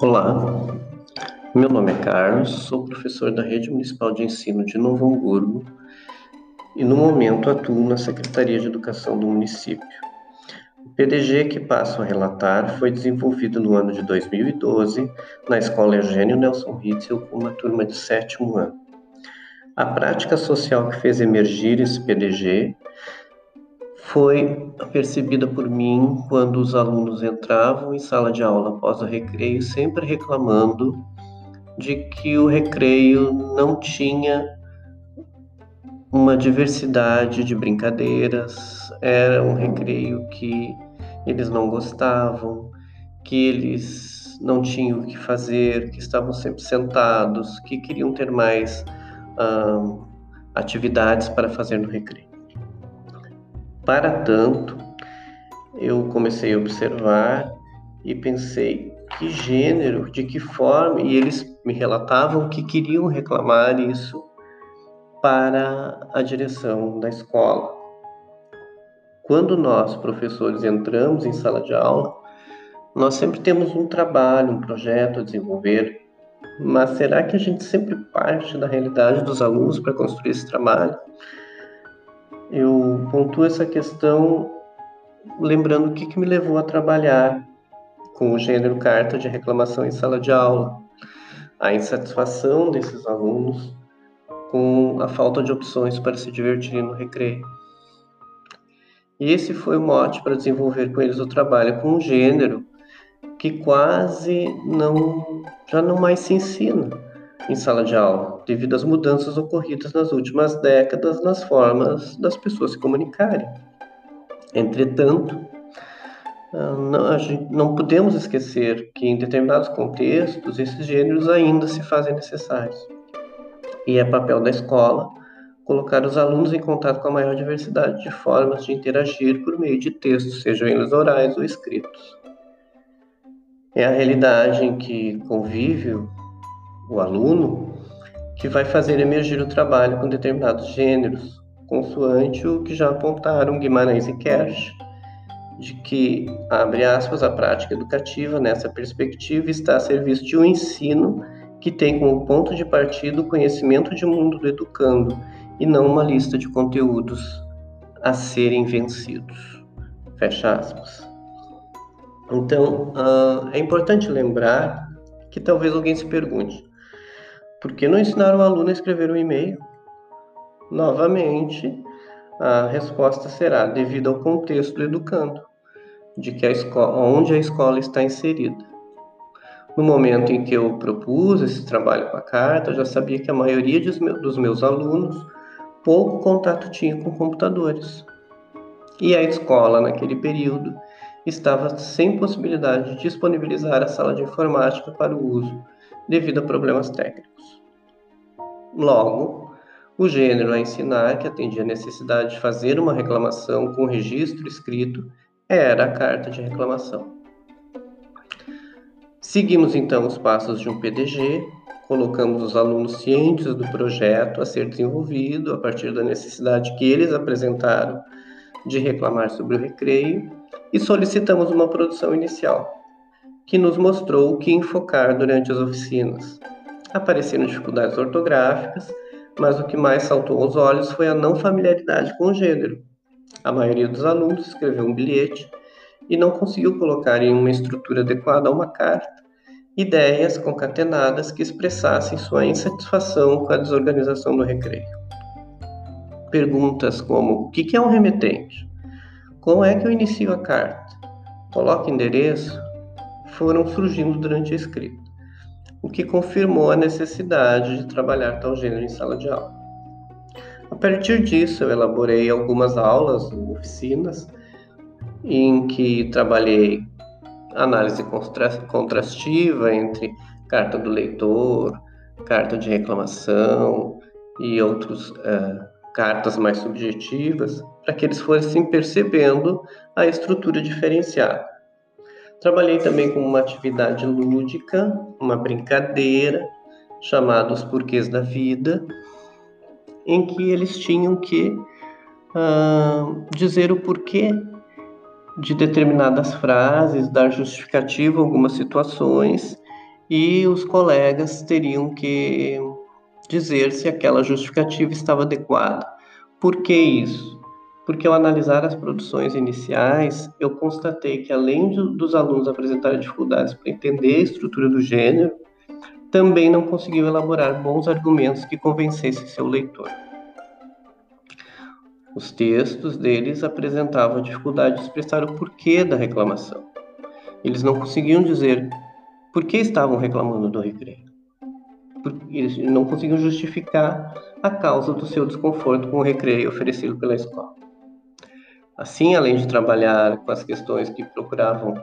Olá, meu nome é Carlos, sou professor da Rede Municipal de Ensino de Novo Hamburgo e no momento atuo na Secretaria de Educação do município. O PDG que passo a relatar foi desenvolvido no ano de 2012 na Escola Eugênio Nelson Ritzel com uma turma de sétimo ano. A prática social que fez emergir esse PDG foi percebida por mim quando os alunos entravam em sala de aula após o recreio, sempre reclamando de que o recreio não tinha uma diversidade de brincadeiras, era um recreio que eles não gostavam, que eles não tinham o que fazer, que estavam sempre sentados, que queriam ter mais uh, atividades para fazer no recreio. Para tanto, eu comecei a observar e pensei que gênero, de que forma, e eles me relatavam que queriam reclamar isso para a direção da escola. Quando nós, professores, entramos em sala de aula, nós sempre temos um trabalho, um projeto a desenvolver, mas será que a gente sempre parte da realidade dos alunos para construir esse trabalho? Eu pontuo essa questão lembrando o que, que me levou a trabalhar com o gênero carta de reclamação em sala de aula, a insatisfação desses alunos com a falta de opções para se divertirem no recreio. E esse foi o mote para desenvolver com eles o trabalho com um gênero que quase não já não mais se ensina em sala de aula, devido às mudanças ocorridas nas últimas décadas nas formas das pessoas se comunicarem. Entretanto, ah, não, não podemos esquecer que em determinados contextos esses gêneros ainda se fazem necessários. E é papel da escola colocar os alunos em contato com a maior diversidade de formas de interagir por meio de textos, sejam eles orais ou escritos. É a realidade em que convívio o aluno, que vai fazer emergir o trabalho com determinados gêneros, consoante o que já apontaram Guimarães e Kersh, de que, abre aspas, a prática educativa nessa perspectiva está a serviço de um ensino que tem como ponto de partida o conhecimento de mundo do educando e não uma lista de conteúdos a serem vencidos. Fecha aspas. Então, uh, é importante lembrar que talvez alguém se pergunte: por que não ensinar o aluno a escrever um e-mail? Novamente, a resposta será devido ao contexto do educando, de que a escola, onde a escola está inserida. No momento em que eu propus esse trabalho com a carta, eu já sabia que a maioria dos meus alunos pouco contato tinha com computadores. E a escola, naquele período, estava sem possibilidade de disponibilizar a sala de informática para o uso devido a problemas técnicos. Logo, o gênero a ensinar, que atendia a necessidade de fazer uma reclamação com registro escrito, era a carta de reclamação. Seguimos então os passos de um PDG, colocamos os alunos cientes do projeto a ser desenvolvido a partir da necessidade que eles apresentaram de reclamar sobre o recreio e solicitamos uma produção inicial, que nos mostrou o que enfocar durante as oficinas. Apareceram dificuldades ortográficas, mas o que mais saltou aos olhos foi a não familiaridade com o gênero. A maioria dos alunos escreveu um bilhete e não conseguiu colocar em uma estrutura adequada a uma carta ideias concatenadas que expressassem sua insatisfação com a desorganização do recreio. Perguntas como: o que é um remetente? Como é que eu inicio a carta? Coloque endereço? foram surgindo durante a escrita, o que confirmou a necessidade de trabalhar tal gênero em sala de aula. A partir disso, eu elaborei algumas aulas, oficinas, em que trabalhei análise contrastiva entre carta do leitor, carta de reclamação e outras uh, cartas mais subjetivas, para que eles fossem percebendo a estrutura diferenciada. Trabalhei também com uma atividade lúdica, uma brincadeira, chamada Os Porquês da Vida, em que eles tinham que uh, dizer o porquê de determinadas frases, dar justificativa a algumas situações e os colegas teriam que dizer se aquela justificativa estava adequada. Por que isso? Porque ao analisar as produções iniciais, eu constatei que além de, dos alunos apresentarem dificuldades para entender a estrutura do gênero, também não conseguiu elaborar bons argumentos que convencessem seu leitor. Os textos deles apresentavam dificuldade de expressar o porquê da reclamação. Eles não conseguiam dizer por que estavam reclamando do recreio. Eles não conseguiam justificar a causa do seu desconforto com o recreio oferecido pela escola. Assim, além de trabalhar com as questões que procuravam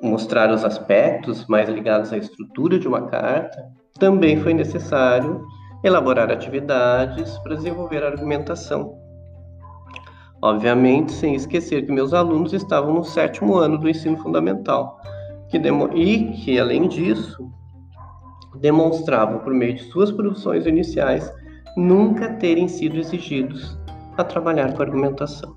mostrar os aspectos mais ligados à estrutura de uma carta, também foi necessário elaborar atividades para desenvolver a argumentação. Obviamente, sem esquecer que meus alunos estavam no sétimo ano do ensino fundamental que e que, além disso, demonstravam, por meio de suas produções iniciais, nunca terem sido exigidos a trabalhar com argumentação.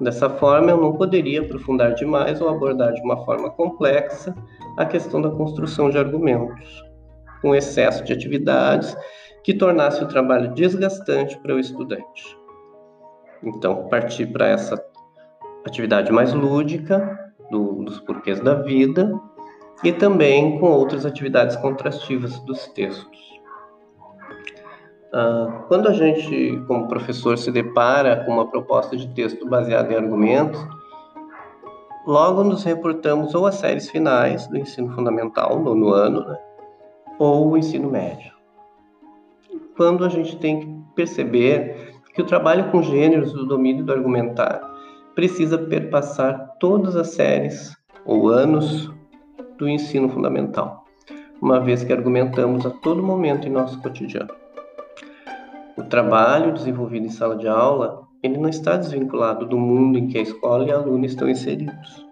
Dessa forma, eu não poderia aprofundar demais ou abordar de uma forma complexa a questão da construção de argumentos, com excesso de atividades que tornasse o trabalho desgastante para o estudante. Então, partir para essa atividade mais lúdica, do, dos porquês da vida, e também com outras atividades contrastivas dos textos. Ah, quando a gente, como professor, se depara com uma proposta de texto baseada em argumentos, logo nos reportamos ou às séries finais do ensino fundamental, no ano, né, ou o ensino médio. Quando a gente tem que perceber que o trabalho com gêneros do domínio do argumentar precisa perpassar todas as séries ou anos do ensino fundamental, uma vez que argumentamos a todo momento em nosso cotidiano. O trabalho desenvolvido em sala de aula, ele não está desvinculado do mundo em que a escola e a aluno estão inseridos.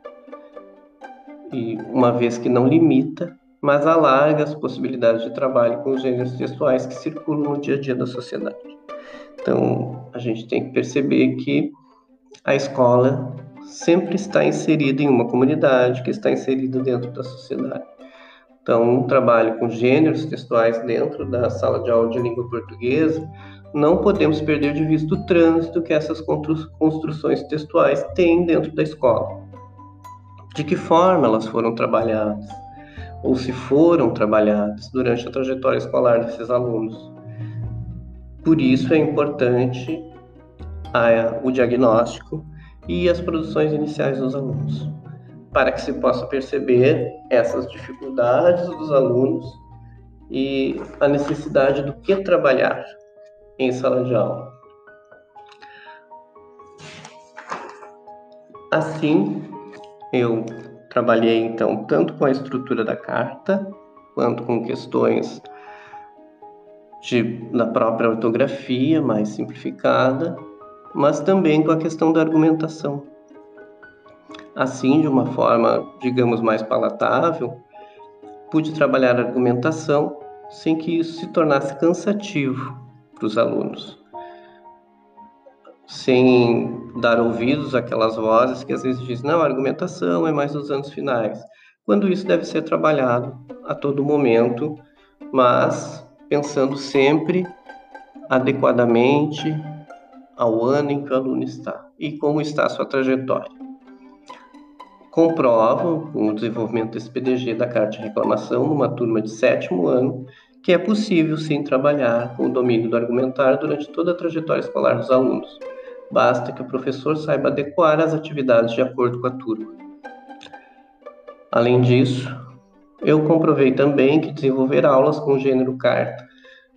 E uma vez que não limita, mas alarga as possibilidades de trabalho com os gêneros textuais que circulam no dia a dia da sociedade. Então, a gente tem que perceber que a escola sempre está inserida em uma comunidade, que está inserida dentro da sociedade. Então, um trabalho com gêneros textuais dentro da sala de aula de língua portuguesa, não podemos perder de vista o trânsito que essas construções textuais têm dentro da escola. De que forma elas foram trabalhadas, ou se foram trabalhadas durante a trajetória escolar desses alunos. Por isso é importante a, o diagnóstico e as produções iniciais dos alunos para que se possa perceber essas dificuldades dos alunos e a necessidade do que trabalhar em sala de aula. Assim, eu trabalhei então tanto com a estrutura da carta, quanto com questões de, da própria ortografia mais simplificada, mas também com a questão da argumentação Assim, de uma forma, digamos, mais palatável, pude trabalhar a argumentação sem que isso se tornasse cansativo para os alunos, sem dar ouvidos àquelas vozes que às vezes dizem, não, a argumentação é mais nos anos finais, quando isso deve ser trabalhado a todo momento, mas pensando sempre adequadamente ao ano em que o aluno está e como está a sua trajetória. Comprovam, com o desenvolvimento desse PDG da carta de reclamação numa turma de sétimo ano, que é possível sim trabalhar com o domínio do argumentar durante toda a trajetória escolar dos alunos. Basta que o professor saiba adequar as atividades de acordo com a turma. Além disso, eu comprovei também que desenvolver aulas com gênero carta,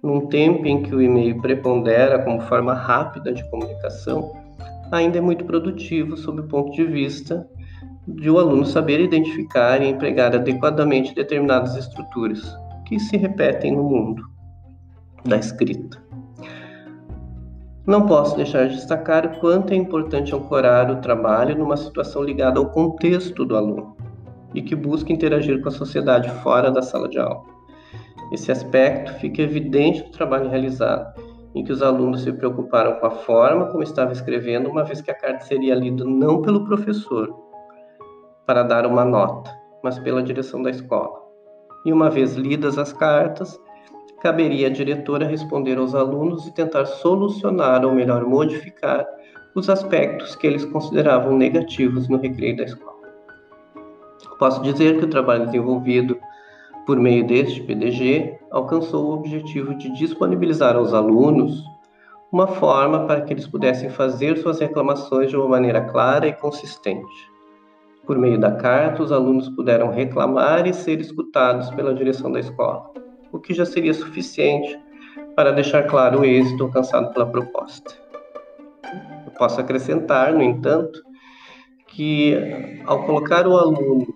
num tempo em que o e-mail prepondera como forma rápida de comunicação, ainda é muito produtivo sob o ponto de vista de o aluno saber identificar e empregar adequadamente determinadas estruturas que se repetem no mundo da escrita. Não posso deixar de destacar o quanto é importante ancorar o trabalho numa situação ligada ao contexto do aluno e que busca interagir com a sociedade fora da sala de aula. Esse aspecto fica evidente no trabalho realizado, em que os alunos se preocuparam com a forma como estava escrevendo, uma vez que a carta seria lida não pelo professor, para dar uma nota, mas pela direção da escola. E uma vez lidas as cartas, caberia à diretora responder aos alunos e tentar solucionar ou melhor modificar os aspectos que eles consideravam negativos no recreio da escola. Posso dizer que o trabalho desenvolvido por meio deste PDG alcançou o objetivo de disponibilizar aos alunos uma forma para que eles pudessem fazer suas reclamações de uma maneira clara e consistente. Por meio da carta, os alunos puderam reclamar e ser escutados pela direção da escola, o que já seria suficiente para deixar claro o êxito alcançado pela proposta. Eu posso acrescentar, no entanto, que ao colocar o aluno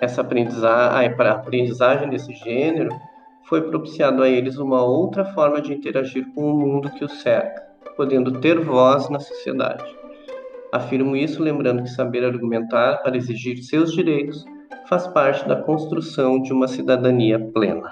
essa aprendizagem, a aprendizagem desse gênero, foi propiciado a eles uma outra forma de interagir com o mundo que os cerca, podendo ter voz na sociedade. Afirmo isso lembrando que saber argumentar para exigir seus direitos faz parte da construção de uma cidadania plena.